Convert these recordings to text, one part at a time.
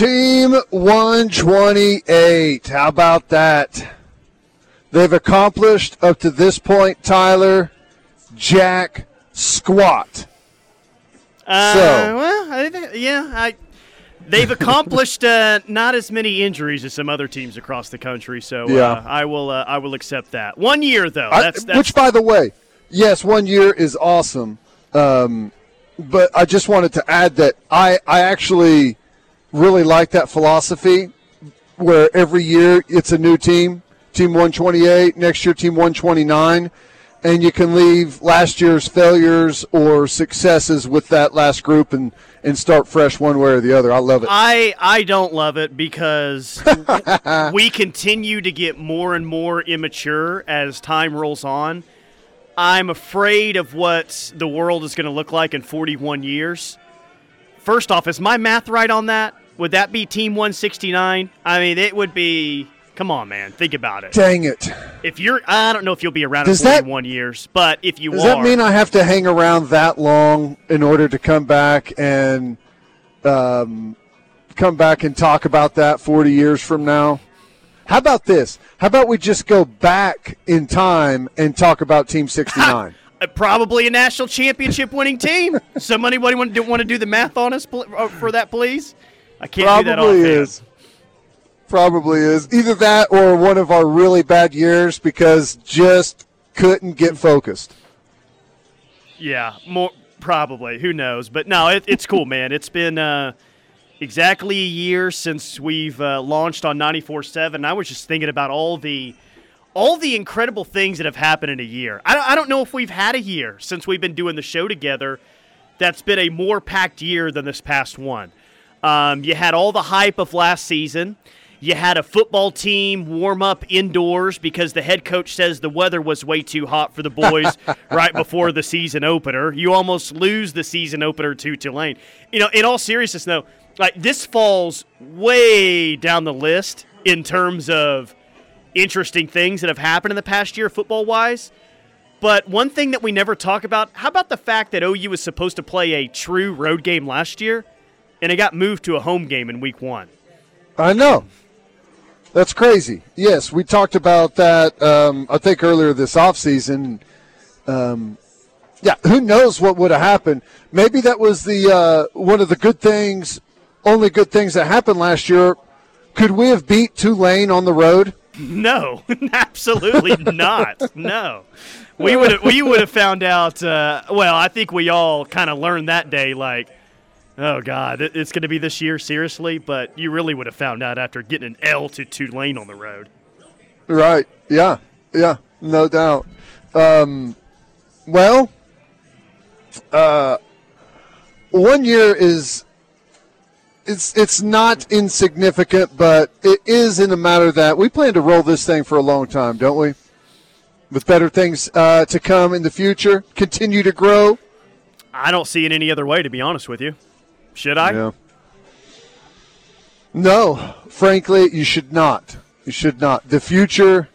Team 128. How about that? They've accomplished up to this point, Tyler, Jack Squat. Uh, So- well, I, think- yeah, I, they've accomplished uh, not as many injuries as some other teams across the country. So Yeah. uh, I will, uh, I will accept that. One year though. I- That's, that's which, by the way, yes, one year is awesome. Um, but I just wanted to add that I, I actually really like that philosophy where every year it's a new team, team 128, next year team 129, and you can leave last year's failures or successes with that last group and, and start fresh one way or the other. I love it. I I don't love it because we continue to get more and more immature as time rolls on. I'm afraid of what the world is going to look like in 41 years. First off, is my math right on that? Would that be Team 169? I mean, it would be. Come on, man. Think about it. Dang it. If you're, I don't know if you'll be around Does in that- 41 years, but if you Does are, that mean I have to hang around that long in order to come back and um, come back and talk about that 40 years from now? How about this? How about we just go back in time and talk about Team 69? Uh, probably a national championship winning team. Somebody want to want to do the math on us uh, for that, please? I can't do that Probably offhand. is. Probably is. Either that or one of our really bad years because just couldn't get focused. Yeah, more probably. Who knows? But no, it, it's cool, man. It's been uh, exactly a year since we've uh, launched on 94.7. I was just thinking about all the all the incredible things that have happened in a year. I don't, I don't know if we've had a year since we've been doing the show together that's been a more packed year than this past one. Um, you had all the hype of last season. You had a football team warm up indoors because the head coach says the weather was way too hot for the boys right before the season opener. You almost lose the season opener to Tulane. You know, in all seriousness, though, like this falls way down the list in terms of interesting things that have happened in the past year, football wise. But one thing that we never talk about how about the fact that OU was supposed to play a true road game last year and it got moved to a home game in week one? I know. That's crazy. Yes, we talked about that, um, I think, earlier this offseason. Um, yeah, who knows what would have happened? Maybe that was the uh, one of the good things, only good things that happened last year. Could we have beat Tulane on the road? No, absolutely not. No, we would have we would have found out. Uh, well, I think we all kind of learned that day, like, oh god, it's going to be this year, seriously. But you really would have found out after getting an L to Tulane on the road. Right. Yeah. Yeah. No doubt. Um, well, uh, one year is it's it's not insignificant, but it is in a matter that we plan to roll this thing for a long time, don't we? With better things uh, to come in the future, continue to grow. I don't see it any other way, to be honest with you. Should I? Yeah. No, frankly, you should not. You should not. The future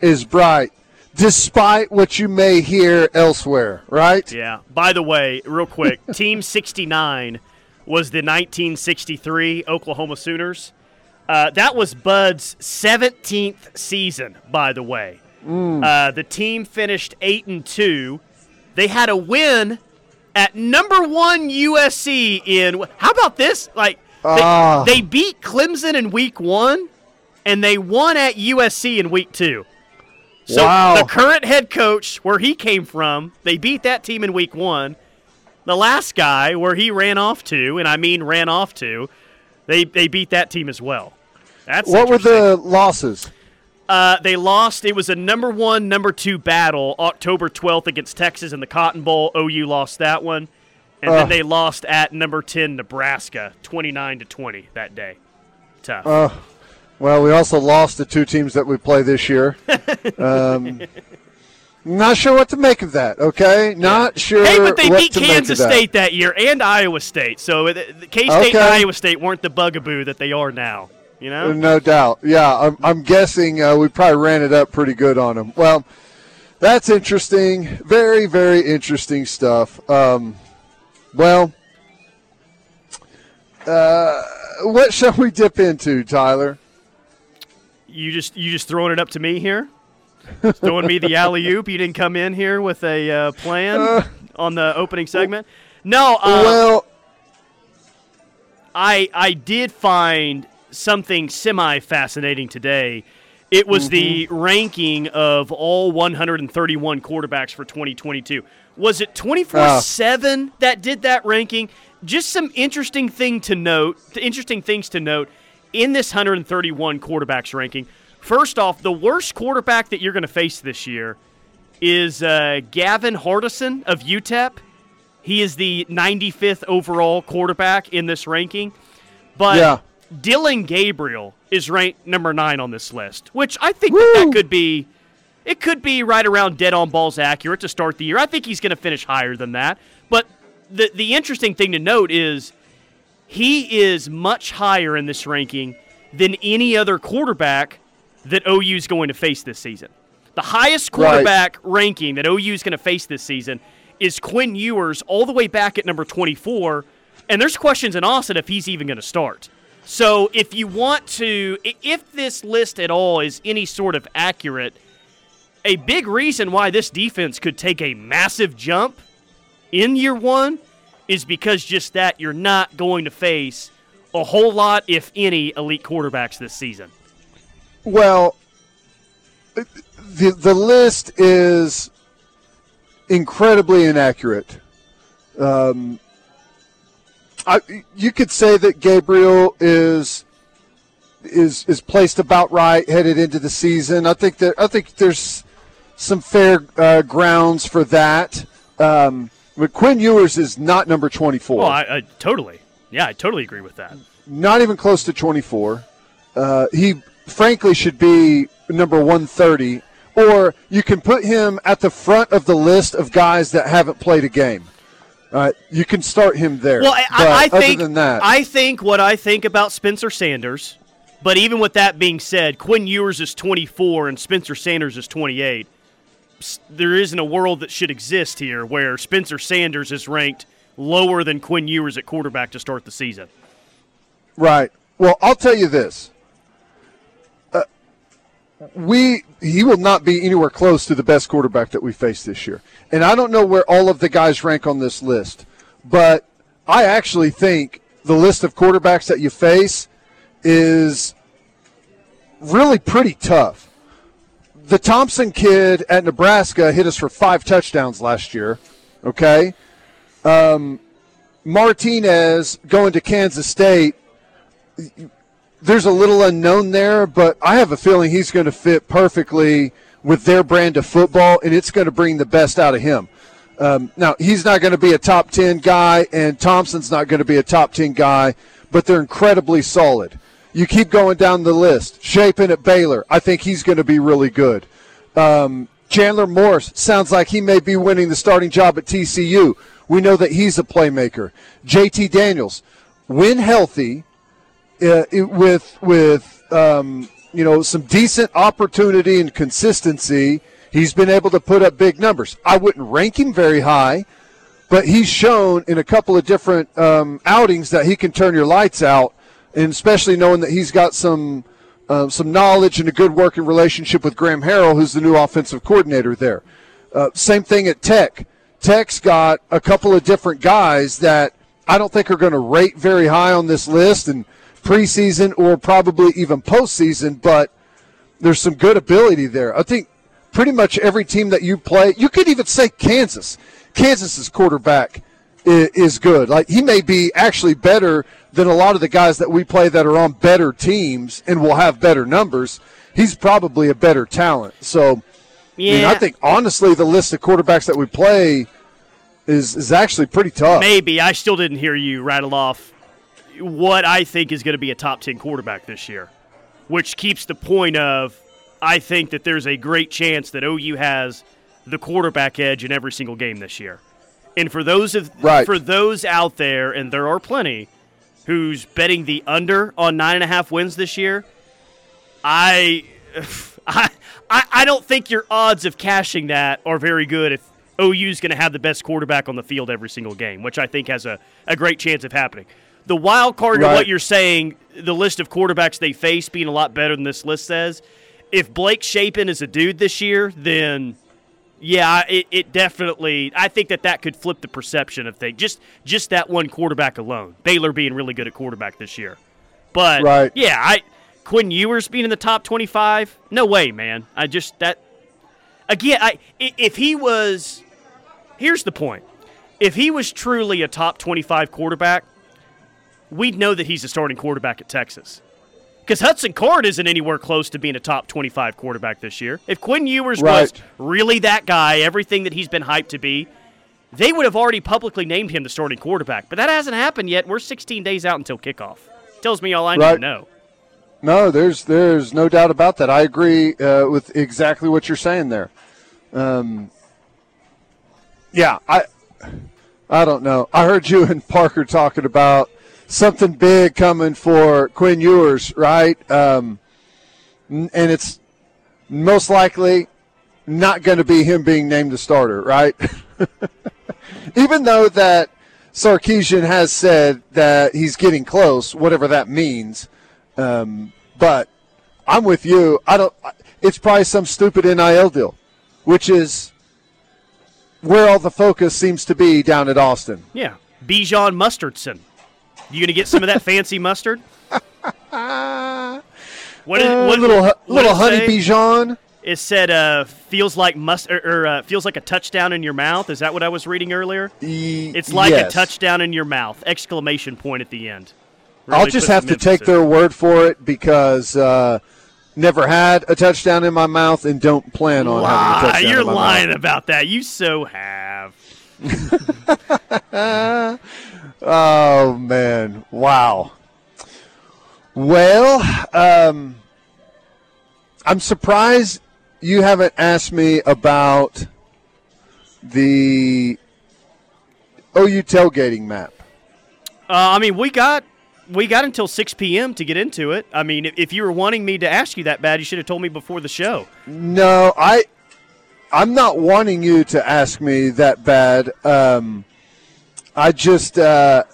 is bright, despite what you may hear elsewhere, right? Yeah. By the way, real quick, Team 69 was the 1963 Oklahoma Sooners. Uh, that was Bud's 17th season, by the way. Uh, the team finished eight and two. They had a win at number one USC in. How about this? Like they, Ah. they beat Clemson in week one, and they won at USC in week two. So Wow. the current head coach, where he came from, they beat that team in week one. The last guy, where he ran off to, and I mean ran off to, they they beat that team as well. That's What were the losses? Uh, they lost. It was a number one, number two battle, October 12th against Texas in the Cotton Bowl. OU lost that one. And then they lost at number 10, Nebraska, 29 to 20 that day. Tough. Uh, well, we also lost the two teams that we play this year. Um, not sure what to make of that. Okay, not sure. hey, but they beat Kansas of that. State that year and Iowa State. So K State Okay. and Iowa State weren't the bugaboo that they are now. You know? No doubt. Yeah, I'm, I'm guessing uh, we probably ran it up pretty good on them. Well, that's interesting. Very, very interesting stuff. Um, well, uh, what shall we dip into, Tyler? You just you just throwing it up to me here, throwing me the alley oop. You didn't come in here with a uh, plan uh, on the opening segment. No, uh, well, I I did find something semi fascinating today. It was mm-hmm. the ranking of all 131 quarterbacks for 2022. Was it 24 uh. 7 that did that ranking? Just some interesting thing to note, interesting things to note in this 131 quarterbacks ranking. First off, the worst quarterback that you're going to face this year is uh, Gavin Hardison of UTEP. He is the 95th overall quarterback in this ranking. But yeah. Dillon Gabriel is ranked number nine on this list, which I think that, that could be it could be right around dead on balls accurate to start the year. I think he's going to finish higher than that. But the the interesting thing to note is he is much higher in this ranking than any other quarterback that OU is going to face this season. The highest quarterback right. ranking that OU is going to face this season is Quinn Ewers, all the way back at number 24. And there's questions in Austin if he's even going to start. So if you want to, if this list at all is any sort of accurate, a big reason why this defense could take a massive jump in year one is because just that you're not going to face a whole lot, if any, elite quarterbacks this season. Well, the the list is incredibly inaccurate. Um, I, you could say that Gabriel is is is placed about right headed into the season. I think that I think there's some fair uh, grounds for that. Um, but Quinn Ewers is not number 24. Well, I, I, totally, yeah, I totally agree with that. Not even close to 24. Uh, he frankly should be number 130, or you can put him at the front of the list of guys that haven't played a game. Uh, you can start him there. Well, I, I think I think what I think about Spencer Sanders, but even with that being said, Quinn Ewers is 24 and Spencer Sanders is 28. There isn't a world that should exist here where Spencer Sanders is ranked lower than Quinn Ewers at quarterback to start the season. Right. Well, I'll tell you this we he will not be anywhere close to the best quarterback that we face this year. And I don't know where all of the guys rank on this list, but I actually think the list of quarterbacks that you face is really pretty tough. The Thompson kid at Nebraska hit us for five touchdowns last year. Okay. Um, Martinez going to Kansas State there's a little unknown there, but I have a feeling he's going to fit perfectly with their brand of football, and it's going to bring the best out of him. Um, now, he's not going to be a top 10 guy, and Thompson's not going to be a top 10 guy, but they're incredibly solid. You keep going down the list. Shapen at Baylor, I think he's going to be really good. Um, Chandler Morris sounds like he may be winning the starting job at TCU. We know that he's a playmaker. JT Daniels, when healthy, uh, with with um, you know some decent opportunity and consistency, he's been able to put up big numbers. I wouldn't rank him very high, but he's shown in a couple of different um, outings that he can turn your lights out, and especially knowing that he's got some. Uh, some knowledge and a good working relationship with Graham Harrell, who's the new offensive coordinator there. Uh, same thing at Tech. Tech's got a couple of different guys that I don't think are going to rate very high on this list, and preseason or probably even postseason, but there's some good ability there. I think pretty much every team that you play, you could even say Kansas. Kansas's quarterback is good. Like he may be actually better than a lot of the guys that we play that are on better teams and will have better numbers. He's probably a better talent. So, yeah. I, mean, I think honestly, the list of quarterbacks that we play is is actually pretty tough. Maybe I still didn't hear you rattle off what I think is going to be a top 10 quarterback this year, which keeps the point of I think that there's a great chance that OU has the quarterback edge in every single game this year. And for those of right. for those out there, and there are plenty, who's betting the under on nine and a half wins this year, I, I, I don't think your odds of cashing that are very good if OU is going to have the best quarterback on the field every single game, which I think has a, a great chance of happening. The wild card Right. of what you're saying, the list of quarterbacks they face being a lot better than this list says. If Blake Shapen is a dude this year, then yeah, it, it definitely. I think that that could flip the perception of things. Just just that one quarterback alone. Baylor being really good at quarterback this year, but Right. yeah, I Quinn Ewers being in the top twenty-five. No way, man. I just that again. I i- if he was, here's the point. If he was truly a top twenty-five quarterback, we'd know that he's a starting quarterback at Texas. Because Hudson Card isn't anywhere close to being a top 25 quarterback this year. If Quinn Ewers was really that guy, everything that he's been hyped to be, they would have already publicly named him the starting quarterback. But that hasn't happened yet. We're 16 days out until kickoff. Tells me all I need to know. No, there's there's no doubt about that. I agree uh, with exactly what you're saying there. Um, yeah, I I don't know. I heard you and Parker talking about something big coming for Quinn Ewers, right? Um, and it's most likely not going to be him being named the starter, right? Even though that Sarkisian has said that he's getting close, whatever that means. Um, but I'm with you. I don't. It's probably some stupid NIL deal, which is where all the focus seems to be down at Austin. Yeah. Bijan Mustardson. You going to get some of that fancy mustard? What did, Uh, what, little what little honey? Bijan. It said uh, feels like must or, or uh, feels like a touchdown in your mouth. Is that what I was reading earlier? It's like yes. a touchdown in your mouth! Exclamation point at the end. I'll just have to take their word for it because uh, never had a touchdown in my mouth and don't plan on having a touchdown You're in my lying mouth. about that. You so have. Oh man! Wow. Well, um, I'm surprised you haven't asked me about the OU tailgating map. Uh, I mean, we got we got until 6 p.m. to get into it. I mean, if, if you were wanting me to ask you that bad, you should have told me before the show. No, I I'm not wanting you to ask me that bad. Um, I just uh,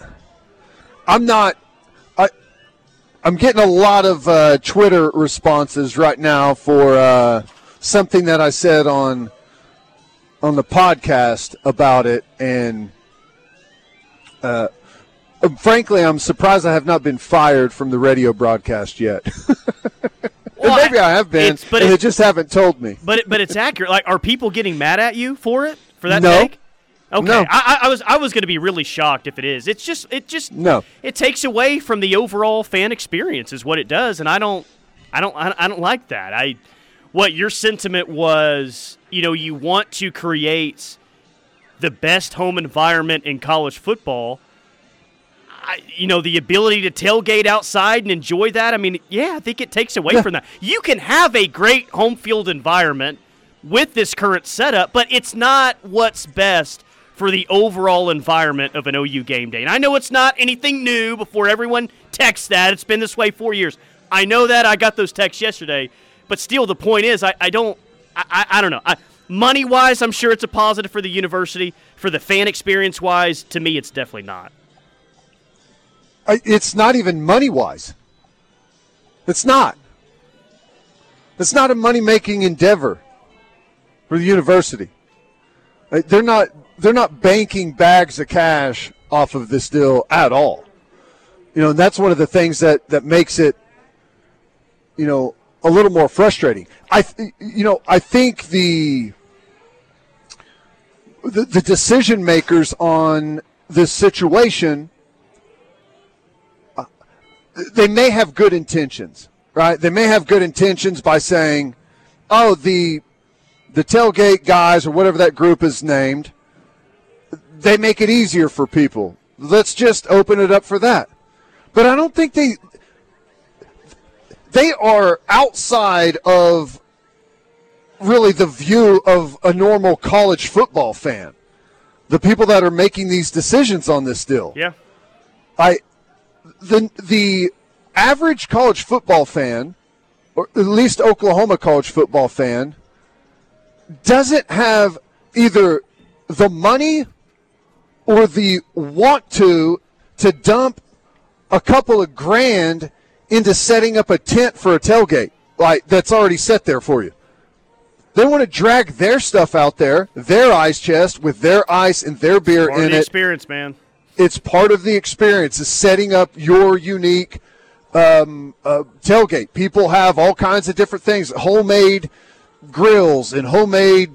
I'm not. I I'm getting a lot of uh, Twitter responses right now for uh, something that I said on on the podcast about it, and uh, frankly, I'm surprised I have not been fired from the radio broadcast yet. Well, Maybe I have been, but and they just haven't told me. But it, but it's accurate. Like, are people getting mad at you for it for that No. take? Okay, No. I, I was I was going to be really shocked if it is. It's just it just No. It takes away from the overall fan experience, is what it does, and I don't I don't I don't like that. I what your sentiment was, you know, you want to create the best home environment in college football. I, you know, the ability to tailgate outside and enjoy that. I mean, yeah, I think it takes away Yeah. from that. You can have a great home field environment with this current setup, but it's not what's best for the overall environment of an OU game day. And I know it's not anything new before everyone texts that. It's been this way for years. I know that. I got those texts yesterday. But still, the point is, I, I don't, I, I, I don't know. I, money wise, I'm sure it's a positive for the university. For the fan experience wise, to me, it's definitely not. It's not even money wise. It's not. It's not a money making endeavor for the university. They're not. They're not banking bags of cash off of this deal at all. You know, and that's one of the things that that makes it, you know, a little more frustrating. I, you know, I think the the, the decision makers on this situation uh, they may have good intentions, right? They may have good intentions by saying, "Oh, the the tailgate guys or whatever that group is named, they make it easier for people. Let's just open it up for that." But I don't think they they are outside of really the view of a normal college football fan. The people that are making these decisions on this deal. Yeah. I the the average college football fan, or at least Oklahoma college football fan, doesn't have either the money or the want to to dump a couple of grand into setting up a tent for a tailgate, like that's already set there for you. They want to drag their stuff out there, their ice chest with their ice and their beer Part in of the it. experience, man. It's part of the experience. Is setting up your unique um, uh, tailgate. People have all kinds of different things, homemade grills and homemade,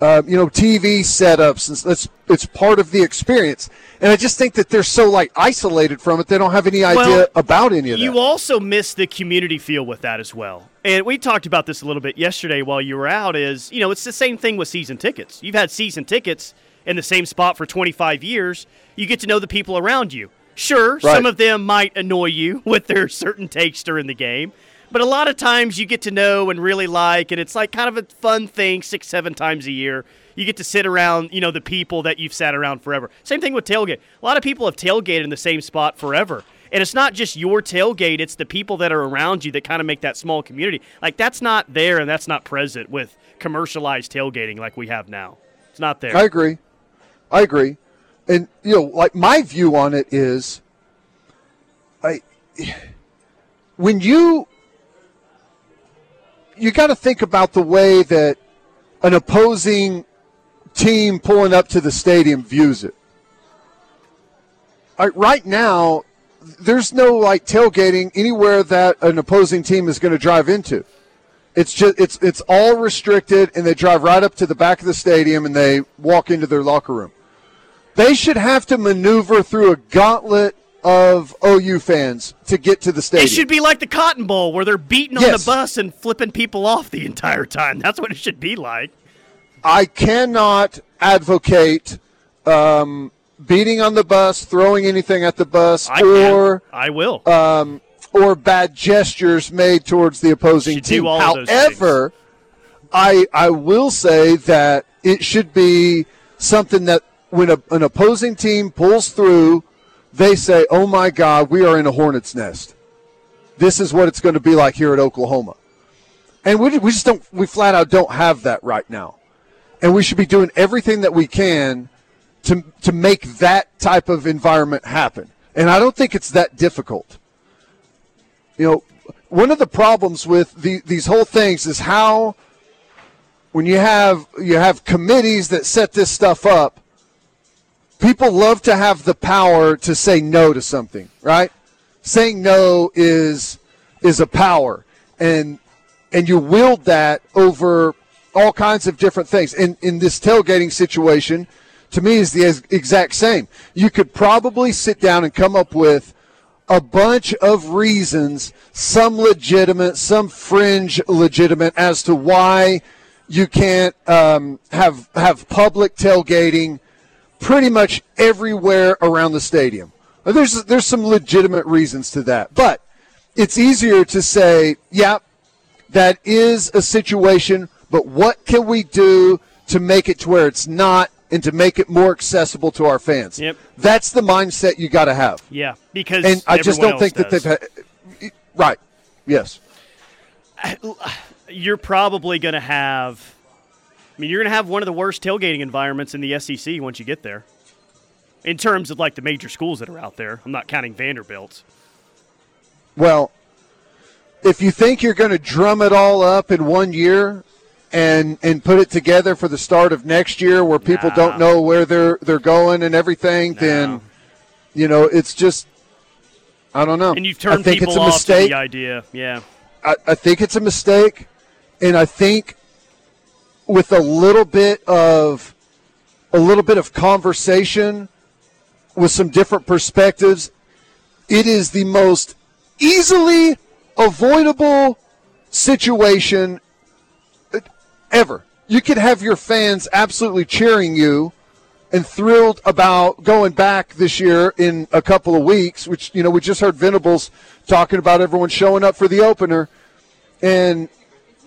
uh, you know, TV setups. And it's it's part of the experience. And I just think that they're so like isolated from it. They don't have any idea Well, about any of that. You also miss the community feel with that as well. And we talked about this a little bit yesterday while you were out is, you know, it's the same thing with season tickets. You've had season tickets in the same spot for 25 years. You get to know the people around you. Sure, Right. some of them might annoy you with their certain takes during the game, but a lot of times you get to know and really like, and it's like kind of a fun thing six, seven times a year. You get to sit around, you know, the people that you've sat around forever. Same thing with tailgate. A lot of people have tailgated in the same spot forever. And it's not just your tailgate, it's the people that are around you that kind of make that small community. Like that's not there and that's not present with commercialized tailgating like we have now. It's not there. I agree. I agree. And you know, like my view on it is I when you you got to think about the way that an opposing team pulling up to the stadium views it. I, right now, there's no like tailgating anywhere that an opposing team is going to drive into. It's just it's it's all restricted, and they drive right up to the back of the stadium and they walk into their locker room. They should have to maneuver through a gauntlet of OU fans to get to the stadium. It should be like the Cotton Bowl where they're beating on the bus and flipping people off the entire time. That's what it should be like. I cannot advocate um, beating on the bus, throwing anything at the bus, I or can. I will. um, or bad gestures made towards the opposing team. all However, I I will say that it should be something that when a, an opposing team pulls through, they say, "Oh my God, we are in a hornet's nest." This is what it's going to be like here at Oklahoma, and we we just don't we flat out don't have that right now, and we should be doing everything that we can to to make that type of environment happen. And I don't think it's that difficult you know, one of the problems with the, these whole things is how when you have you have committees that set this stuff up, people love to have the power to say no to something, right? Saying no is is a power, and and you wield that over all kinds of different things. In in this tailgating situation, to me, is the exact same. You could probably sit down and come up with a bunch of reasons, some legitimate, some fringe legitimate, as to why you can't um, have have public tailgating pretty much everywhere around the stadium. There's there's some legitimate reasons to that, but it's easier to say, yeah, that is a situation, but what can we do to make it to where it's not and to make it more accessible to our fans? Yep. That's the mindset you got to have. yeah, because And I just don't think else that does. they've had. Right. Yes. you're probably going to have. I mean, you're going to have one of the worst tailgating environments in the SEC once you get there. In terms of like the major schools that are out there, I'm not counting Vanderbilt. Well, if you think you're going to drum it all up in one year and and put it together for the start of next year where people Nah. don't know where they're they're going and everything, then you know, it's just I don't know. And you've turned I think people it's a off mistake. the idea. Yeah, I, I think it's a mistake, and I think with a little bit of a little bit of conversation with some different perspectives, it is the most easily avoidable situation ever. You could have your fans absolutely cheering you and thrilled about going back this year in a couple of weeks, which, you know, we just heard Venables talking about everyone showing up for the opener. And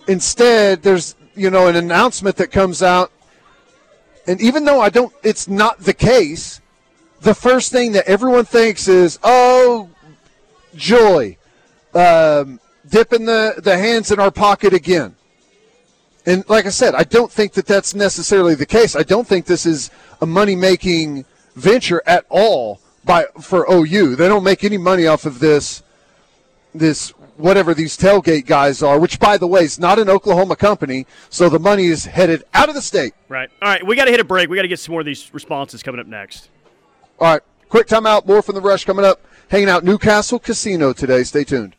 instead, there's, you know, an announcement that comes out. And even though I don't, it's not the case, the first thing that everyone thinks is, oh, joy, um, dipping the, the hands in our pocket again. And like I said, I don't think that that's necessarily the case. I don't think this is a money making venture at all by for OU. They don't make any money off of this this whatever these tailgate guys are, which by the way is not an Oklahoma company, so the money is headed out of the state. Right. All right, we got to hit a break. We got to get some more of these responses coming up next. All right, quick timeout. More from the rush coming up. Hanging out Newcastle Casino today. Stay tuned.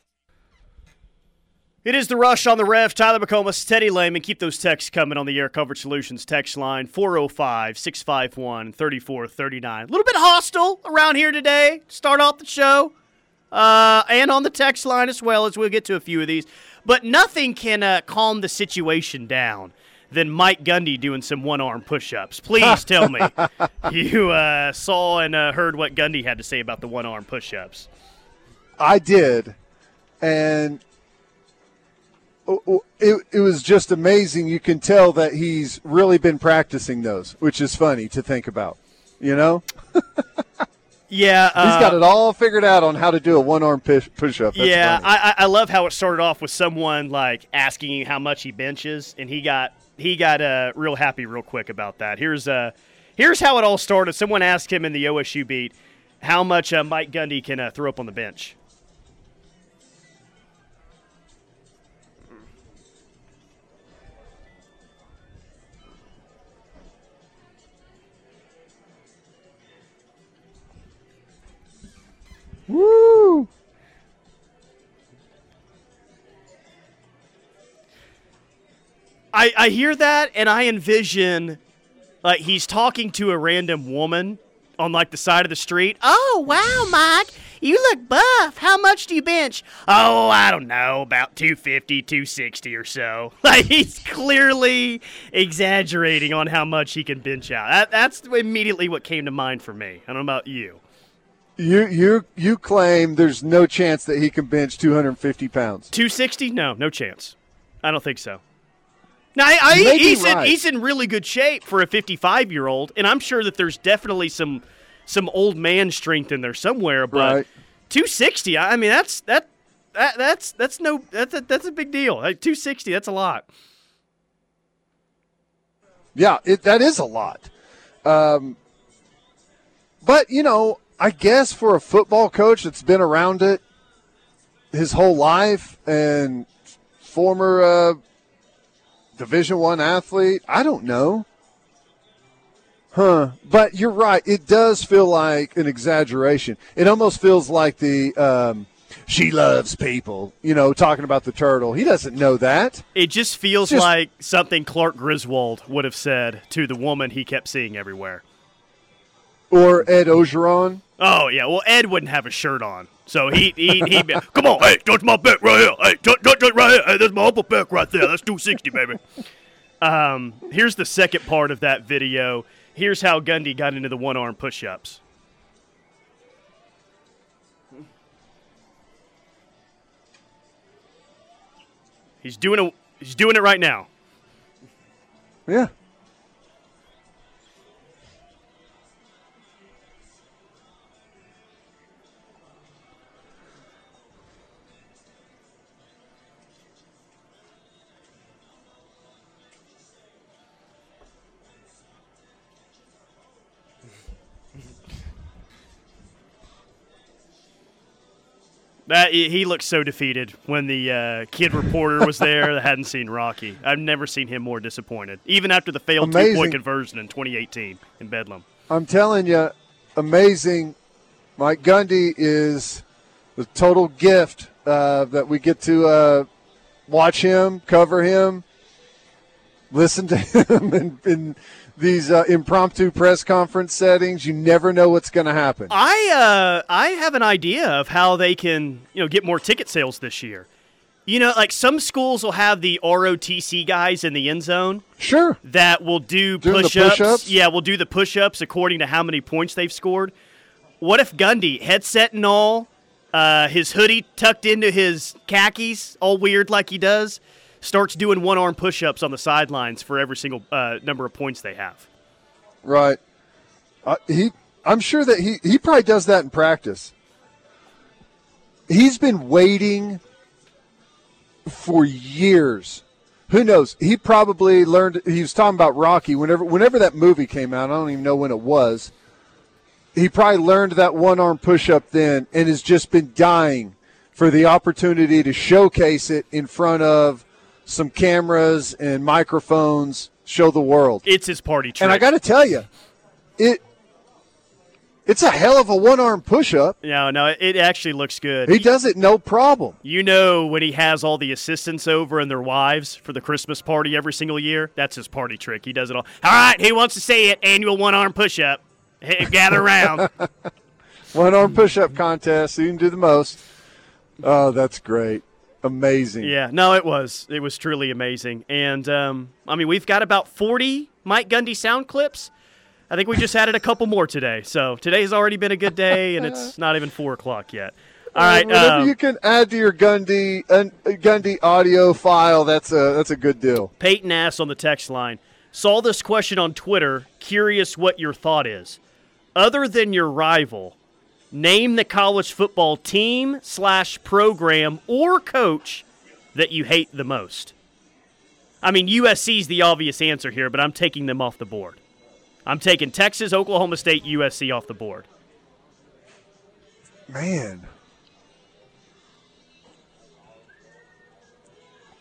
It is the rush on the ref. Tyler McComas, Teddy Lehman. Keep those texts coming on the Air Coverage Solutions text line 405 651 3439. A little bit hostile around here today. Start off the show. Uh, and on the text line as well, as we'll get to a few of these. But nothing can uh, calm the situation down than Mike Gundy doing some one arm push ups. Please tell me you uh, saw and uh, heard what Gundy had to say about the one arm push ups. I did. And it, it was just amazing. You can tell that he's really been practicing those, which is funny to think about. You know? yeah. Uh, he's got it all figured out on how to do a one arm push up. Yeah. I, I love how it started off with someone like asking how much he benches, and he got he got uh, real happy real quick about that. Here's uh, here's how it all started. Someone asked him in the OSU beat how much uh, Mike Gundy can uh, throw up on the bench. Woo! I, I hear that and I envision like he's talking to a random woman on like the side of the street. Oh wow, Mike, you look buff. How much do you bench? Oh, I don't know, about 250, 260 or so. Like he's clearly exaggerating on how much he can bench out. That, that's immediately what came to mind for me. I don't know about you. You you you claim there's no chance that he can bench 250 pounds. 260? No, no chance. I don't think so. Now, I, I, he's, right. in, he's in really good shape for a 55 year old, and I'm sure that there's definitely some some old man strength in there somewhere. But right. 260, I mean, that's that that that's that's no that's a, that's a big deal. Like 260, that's a lot. Yeah, it, that is a lot. Um, but you know, I guess for a football coach that's been around it his whole life and former uh, Division One athlete, I don't know. Huh. But you're right. It does feel like an exaggeration. It almost feels like the um, she loves people, you know, talking about the turtle. He doesn't know that. It just feels just, like something Clark Griswold would have said to the woman he kept seeing everywhere. Or Ed Orgeron. Oh yeah, well Ed wouldn't have a shirt on, so he he he. Come on, hey, touch my back right here. Hey, touch, touch, touch right here. Hey, there's my upper back right there. That's 260, baby. Um, here's the second part of that video. Here's how Gundy got into the one arm push ups. He's doing it. He's doing it right now. Yeah. That he looked so defeated when the uh, kid reporter was there that hadn't seen Rocky. I've never seen him more disappointed, even after the failed two point conversion in 2018 in Bedlam. I'm telling you, amazing. Mike Gundy is the total gift uh, that we get to uh, watch him, cover him, listen to him, and, and these uh, impromptu press conference settings. You never know what's going to happen. I uh, I have an idea of how they can you know get more ticket sales this year. You know, like some schools will have the ROTC guys in the end zone. Sure. That will do push ups. push-ups. Yeah, will do the push ups according to how many points they've scored. What if Gundy, headset and all, uh, his hoodie tucked into his khakis, all weird like he does, starts doing one arm push ups on the sidelines for every single uh, number of points they have. Right. Uh, he, I'm sure that he, he probably does that in practice. He's been waiting for years. Who knows? He probably learned. He was talking about Rocky whenever whenever that movie came out. I don't even know when it was. he probably learned that one arm push up then and has just been dying for the opportunity to showcase it in front of some cameras and microphones, show the world. It's his party trick. And I got to tell you, it it's a hell of a one arm push up. No, no, it actually looks good. He does it no problem. You know when he has all the assistants over and their wives for the Christmas party every single year? That's his party trick. He does it all. All right, who wants to see it? Annual one arm push up. Hey, gather around. one arm push up contest. You can do the most. Oh, that's great. Amazing. Yeah, no, it was. It was truly amazing. And, um, I mean, we've got about 40 Mike Gundy sound clips. I think we just added a couple more today. So today's already been a good day, and it's not even 4 o'clock yet. All right. Um, you can add to your Gundy uh, Gundy audio file, that's a that's a good deal. Peyton asked on the text line, saw this question on Twitter. Curious what your thought is. Other than your rival, name the college football team slash program or coach that you hate the most. I mean, USC is the obvious answer here, but I'm taking them off the board. I'm taking Texas, Oklahoma State, USC off the board. Man.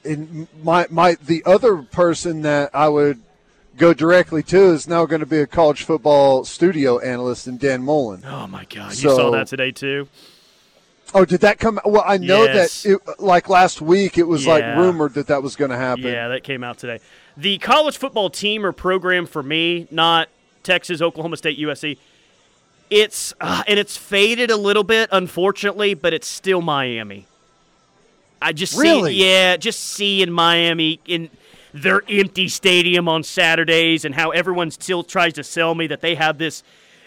And my my the other person that I would go directly to is now going to be a college football studio analyst in Dan Mullen. Oh my god, So- you saw that today too. Oh, did that come? Well, I know Yes. that it, like last week it was like rumored that that was going to happen. Yeah, that came out today. The college football team or program for me, not Texas, Oklahoma State, USC. It's uh, and it's faded a little bit, unfortunately, but it's still Miami. I just Really? see, yeah, just seeing Miami in their empty stadium on Saturdays, and how everyone still tries to sell me that they have this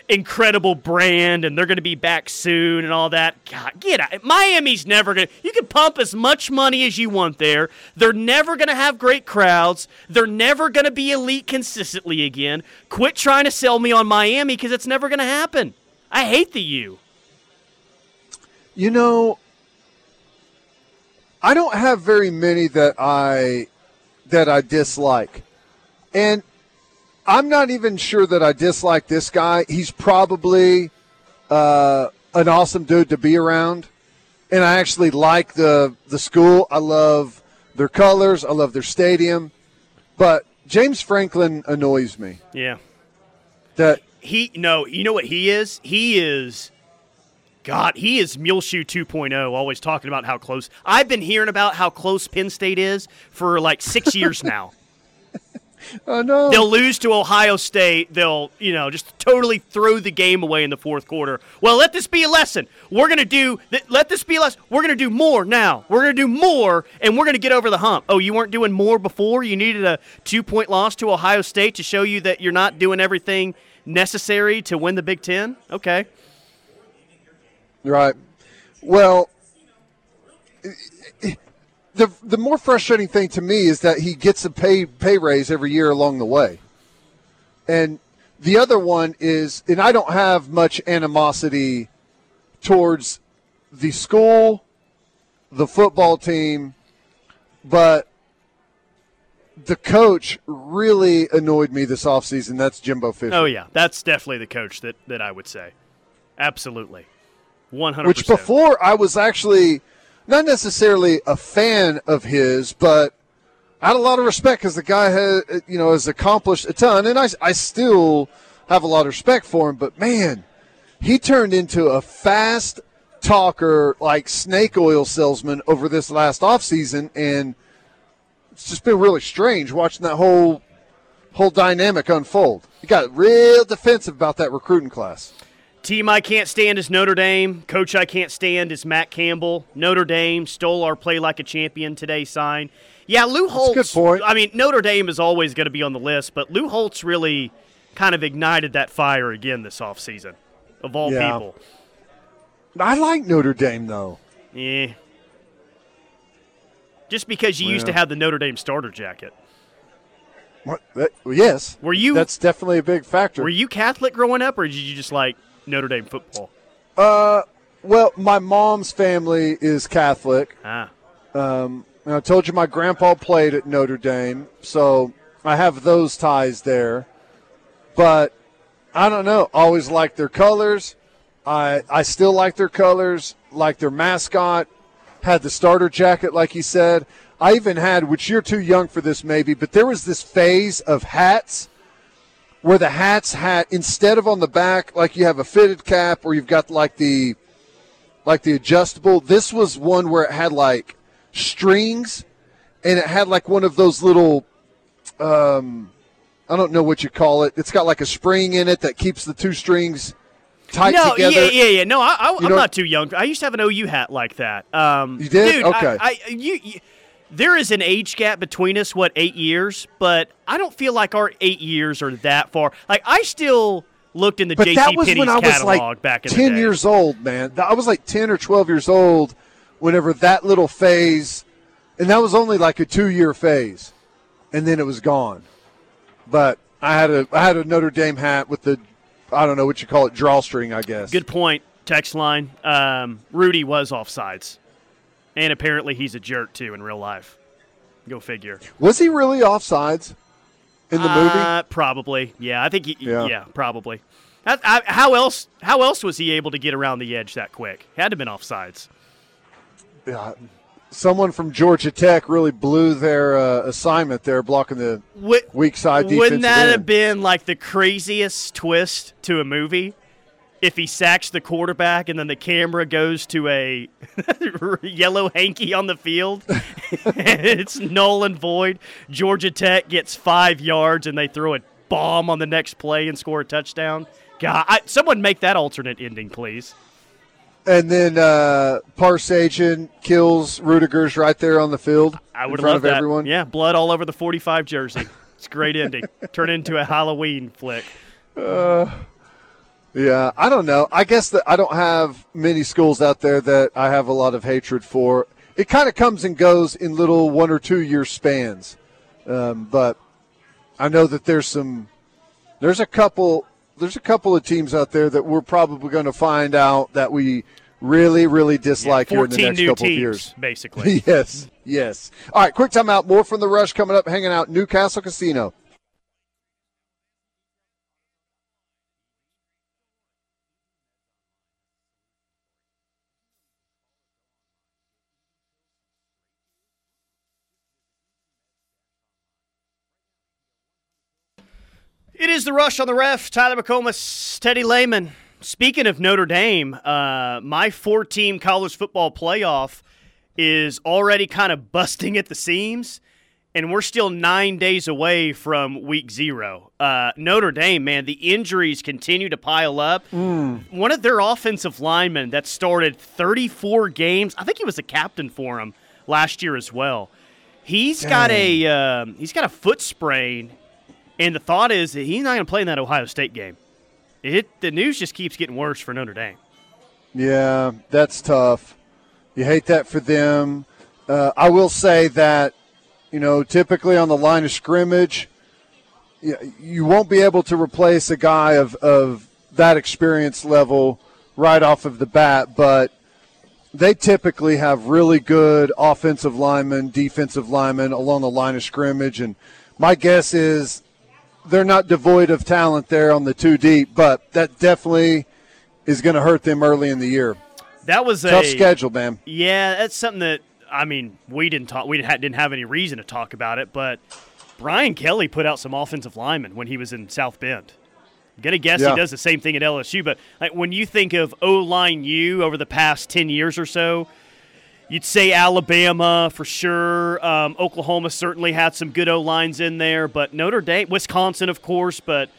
incredible brand and they're going to be back soon and all that. God, get out. Miami's never going to. You can pump as much money as you want there. They're never going to have great crowds. They're never going to be elite consistently again. Quit trying to sell me on Miami because it's never going to happen. I hate the U. You know, I don't have very many that I that I dislike. And I'm not even sure that I dislike this guy. He's probably uh, an awesome dude to be around. And I actually like the the school. I love their colors. I love their stadium. But James Franklin annoys me. Yeah. That He no, you know what he is? He is God, he is Muleshoe 2.0, always talking about how close. I've been hearing about how close Penn State is for like six years now. oh no, They'll lose to Ohio State. They'll, you know, just totally throw the game away in the fourth quarter. Well, let this be a lesson. We're going to do, let this be a lesson. We're going to do more now. We're going to do more, and we're going to get over the hump. Oh, you weren't doing more before? You needed a two point loss to Ohio State to show you that you're not doing everything necessary to win the Big Ten? Okay. Right. Well, the the more frustrating thing to me is that he gets a pay pay raise every year along the way, and the other one is, and I don't have much animosity towards the school, the football team, but the coach really annoyed me this offseason. That's Jimbo Fisher. Oh, yeah. That's definitely the coach that, that I would say. Absolutely. 100%. which before I was actually not necessarily a fan of his, but I had a lot of respect because the guy has, you know, has accomplished a ton, and I, I still have a lot of respect for him. But man, he turned into a fast talker, like snake oil salesman over this last offseason, and it's just been really strange watching that whole whole dynamic unfold. He got real defensive about that recruiting class. Team I can't stand is Notre Dame. Coach I can't stand is Matt Campbell. Notre Dame stole our play like a champion today sign. Yeah, Lou Holtz. good point. I mean, Notre Dame is always going to be on the list, but Lou Holtz really kind of ignited that fire again this offseason, of all Yeah. people. I like Notre Dame though. Yeah. Just because you used to have the Notre Dame starter jacket. What? That, yes. Were you- That's definitely a big factor. Were you Catholic growing up, or did you just like Notre Dame football? Uh, well, my mom's family is Catholic. Ah. Um, I told you my grandpa played at Notre Dame, so I have those ties there. But I don't know. Always liked their colors. I I still like their colors. Like their mascot. Had the starter jacket, like he said. I even had, which you're too young for this maybe, but there was this phase of hats where the hats had instead of on the back like you have a fitted cap or you've got like the like the adjustable. This was one where it had like strings and it had like one of those little um I don't know what you call it. It's got like a spring in it that keeps the two strings tight no, together. yeah, yeah, yeah. No, I, I'm not too young. I used to have an OU hat like that. Um, You did? Dude, Okay. I, I, you, you, there is an age gap between us, what, eight years? But I don't feel like our eight years are that far. Like, I still looked in the But JC that was Penney's when I was like back 10 years old, man. I was like 10 or 12 years old whenever that little phase, and that was only like a two year phase, and then it was gone. But I had a I had a Notre Dame hat with the I don't know what you call it drawstring, I guess. Good point. Text line. Um, Rudy was offsides. And apparently he's a jerk, too, in real life. Go figure. Was he really offsides in the movie? Uh, probably. Yeah, I think. He, Yeah. yeah. probably. I, how else? How else was he able to get around the edge that quick? Had to have been offsides. Yeah. Someone from Georgia Tech really blew their uh, assignment there, blocking the Would, weak side wouldn't that end. have been like the craziest twist to a movie? If he sacks the quarterback and then the camera goes to a yellow hanky on the field, it's null and void. Georgia Tech gets five yards and they throw a bomb on the next play and score a touchdown. God, I, someone make that alternate ending, please. And then uh, kills Ruettiger's right there on the field I in would front love of that. everyone. Yeah, blood all over the 45 jersey. It's a great ending. Turn into a Halloween flick. Yeah, I don't know. I guess that I don't have many schools out there that I have a lot of hatred for. It kind of comes and goes in little one or two year spans, um, but I know that there's some. There's a couple. There's a couple of teams out there that we're probably going to find out that we really, really dislike here in the next couple teams, of years. basically. yes, yes. All right, quick timeout. More from the rush coming up. Hanging out Newcastle Casino. It is the rush on the ref. Tyler McComas, Teddy Lehman. Speaking of Notre Dame, uh, my four-team college football playoff is already kind of busting at the seams, and we're still nine days away from week zero. Uh, Notre Dame, man, the injuries continue to pile up. One of their offensive linemen that started 34 games, I think he was a captain for them last year as well. He's got a um, he's got a foot sprain and the thought is that he's not going to play in that Ohio State game. It the news just keeps getting worse for Notre Dame. Yeah, that's tough. You hate that for them. Uh, I will say that, you know, typically on the line of scrimmage, you, you won't be able to replace a guy of, of that experience level right off of the bat, but they typically have really good offensive linemen, defensive linemen along the line of scrimmage. And my guess is they're not devoid of talent there on the two deep, but that definitely is going to hurt them early in the year. That was a Tough schedule, man. Yeah, that's something that I mean we didn't talk. We didn't didn't have any reason to talk about it, but Brian Kelly put out some offensive linemen when he was in South Bend. I'm gonna guess Yeah. he does the same thing at LSU, but like when you think of O line U over the past ten years or so, you'd say Alabama for sure. Um, Oklahoma certainly had some good O lines in there, but Notre Dame, Wisconsin, of course, but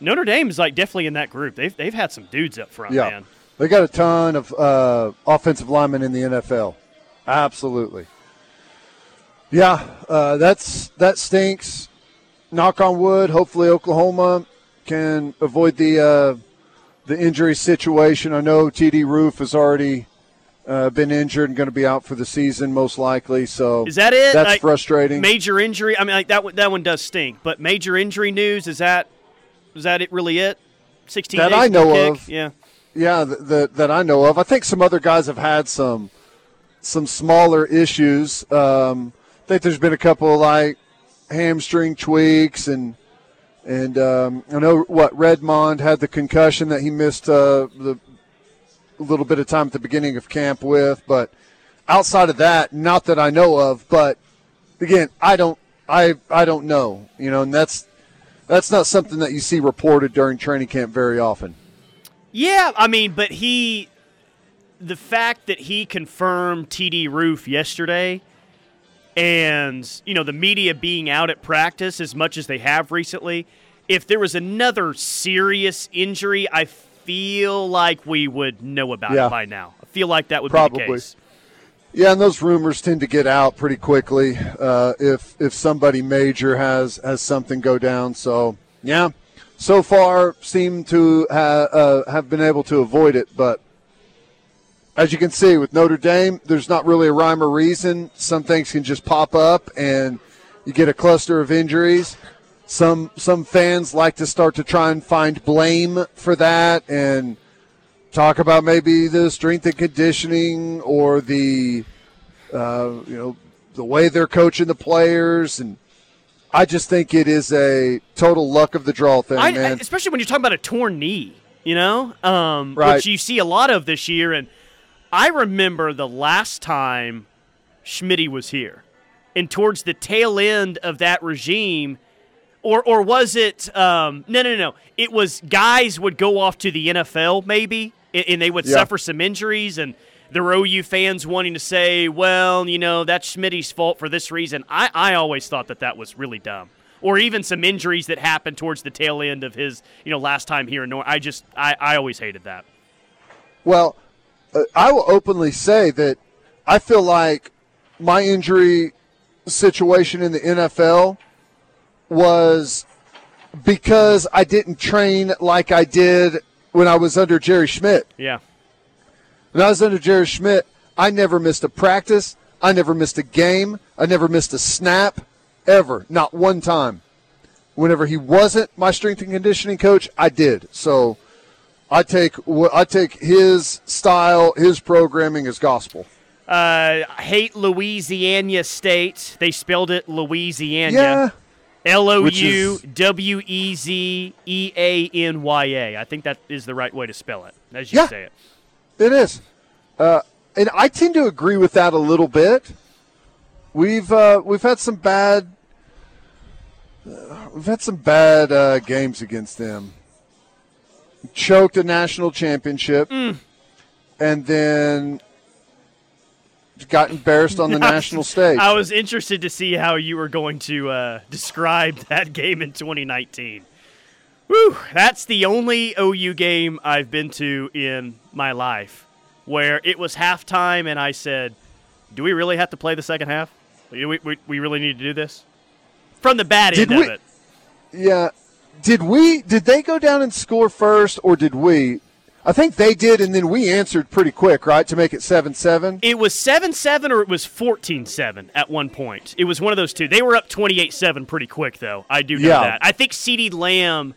Notre Dame is like definitely in that group. They've they've had some dudes up front, Yeah. man. They got a ton of uh, offensive linemen in the NFL. Absolutely. Yeah, uh, that's that stinks. Knock on wood. Hopefully, Oklahoma can avoid the uh, the injury situation. I know TD Roof has already uh, been injured and going to be out for the season, most likely. So Is that it? That's Like, frustrating. Major injury. I mean, like that. one- That one does stink. But major injury news is that is that it really it? Sixteen That I no know kick? of. Yeah. Yeah, th- that that I know of. I think some other guys have had some some smaller issues. Um, I think there's been a couple of like hamstring tweaks and And um, I know what Redmond had the concussion that he missed uh, the a little bit of time at the beginning of camp with, but outside of that, not that I know of. But again, I don't, I, I don't know. You know, and that's that's not something that you see reported during training camp very often. Yeah, I mean, but he, the fact that he confirmed TD Roof yesterday, and you know the media being out at practice as much as they have recently, if there was another serious injury, I feel like we would know about yeah. it by now. I feel like that would Probably. be the case. Yeah, and those rumors tend to get out pretty quickly uh, if if somebody major has has something go down. So yeah, so far seem to ha- uh, have been able to avoid it, but as you can see with Notre Dame, there's not really a rhyme or reason. Some things can just pop up, and you get a cluster of injuries. Some some fans like to start to try and find blame for that and talk about maybe the strength and conditioning or the uh, you know the way they're coaching the players and I just think it is a total luck of the draw thing, I, man. especially when you're talking about a torn knee, you know, um, right. which you see a lot of this year. And I remember the last time Schmitty was here, and towards the tail end of that regime, or or was it? Um, no, no, no. It was guys would go off to the NFL maybe, and they would yeah. suffer some injuries, and there were OU fans wanting to say, well, you know, that's Schmitty's fault for this reason. I I always thought that that was really dumb. Or even some injuries that happened towards the tail end of his, you know, last time here in Norman. I just, I, I always hated that. Well, uh, I will openly say that I feel like my injury situation in the NFL – was because I didn't train like I did when I was under Jerry Schmidt. Yeah. When I was under Jerry Schmidt, I never missed a practice. I never missed a game. I never missed a snap, ever. Not one time. Whenever he wasn't my strength and conditioning coach, I did. So I take I take his style, his programming as gospel. Uh, hate Louisiana State. They spelled it Louisiana. Yeah. L O U W E Z E A N Y A. I think that is the right way to spell it, as you yeah, say it. It is. Uh, and I tend to agree with that a little bit. We've uh, we've had some bad uh, we've had some bad uh, games against them. Choked a national championship, mm. and then got embarrassed on the national stage. I was interested to see how you were going to uh, describe that game in 2019. Whew, that's the only OU game I've been to in my life where it was halftime and I said, "Do we really have to play the second half? We, we, we really need to do this?" From the bad did end we, of it. Yeah. Did we? Did they go down and score first, or did we? I think they did, and then we answered pretty quick, right, to make it 7 7. It was 7 7 or it was 14 7 at one point. It was one of those two. They were up 28 7 pretty quick, though. I do know yeah. that. I think CeeDee Lamb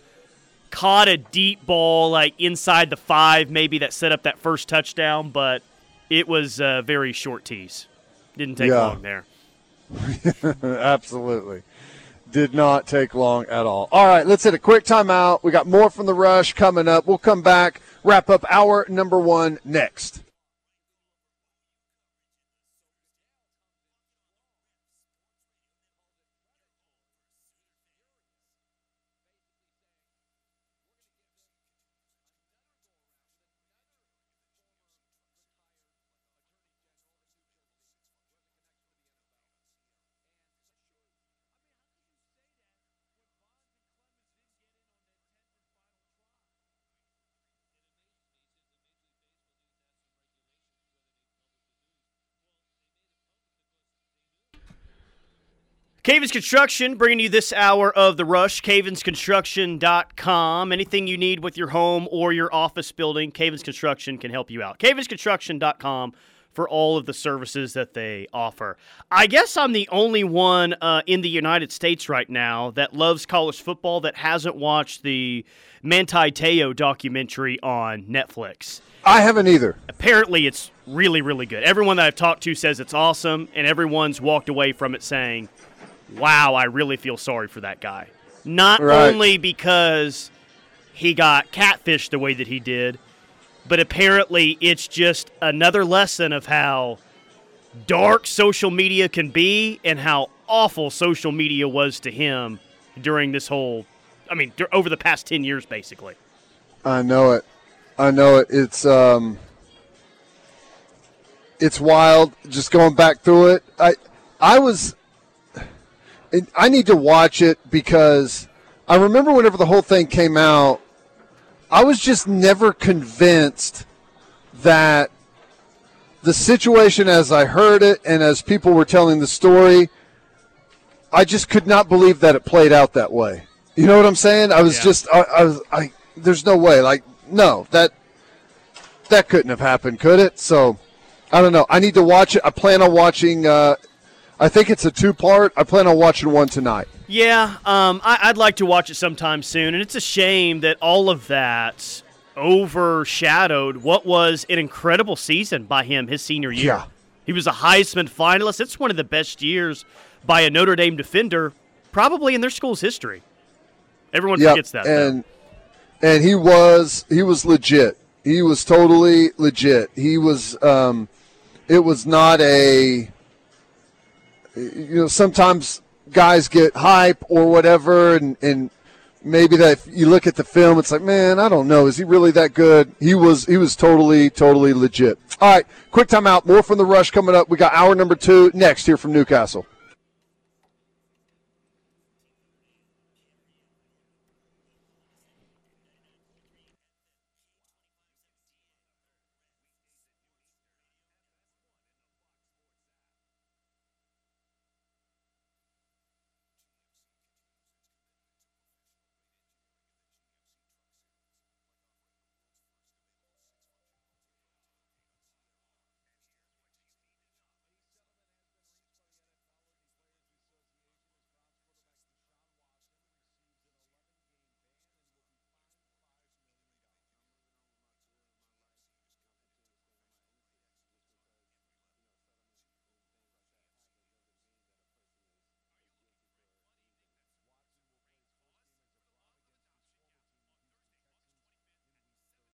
caught a deep ball, like inside the five, maybe that set up that first touchdown, but it was a very short tease. Didn't take yeah. long there. Absolutely. Did not take long at all. All right, let's hit a quick timeout. We got more from the rush coming up. We'll come back wrap up our number one next. Cavens Construction bringing you this hour of the rush. CavensConstruction.com. Anything you need with your home or your office building, Cavens Construction can help you out. CavensConstruction.com for all of the services that they offer. I guess I'm the only one uh, in the United States right now that loves college football that hasn't watched the Manti Te'o documentary on Netflix. I haven't either. Apparently, it's really, really good. Everyone that I've talked to says it's awesome, and everyone's walked away from it saying – wow, I really feel sorry for that guy. Not Right. only because he got catfished the way that he did, but apparently it's just another lesson of how dark social media can be and how awful social media was to him during this whole I mean, over the past 10 years basically. I know it. I know it. It's um, it's wild. Just going back through it, I I was. And I need to watch it because I remember whenever the whole thing came out, I was just never convinced that the situation as I heard it and as people were telling the story, I just could not believe that it played out that way. You know what I'm saying? I was Yeah. just I, I was I there's no way like no that that couldn't have happened, could it? So I don't know. I need to watch it. I plan on watching. Uh, I think it's a two part. I plan on watching one tonight. Yeah, um, I, I'd like to watch it sometime soon, and it's a shame that all of that overshadowed what was an incredible season by him his senior year. Yeah. He was a Heisman finalist. It's one of the best years by a Notre Dame defender, probably in their school's history. Everyone Yep, forgets that. though. and and he was he was legit. He was totally legit. He was. Um, it was not a. You know, sometimes guys get hype or whatever, and and maybe that if you look at the film, it's like, man, I don't know, is he really that good? He was. He was totally, totally legit. All right, quick timeout. More from the rush coming up. We got hour number two next here from Newcastle.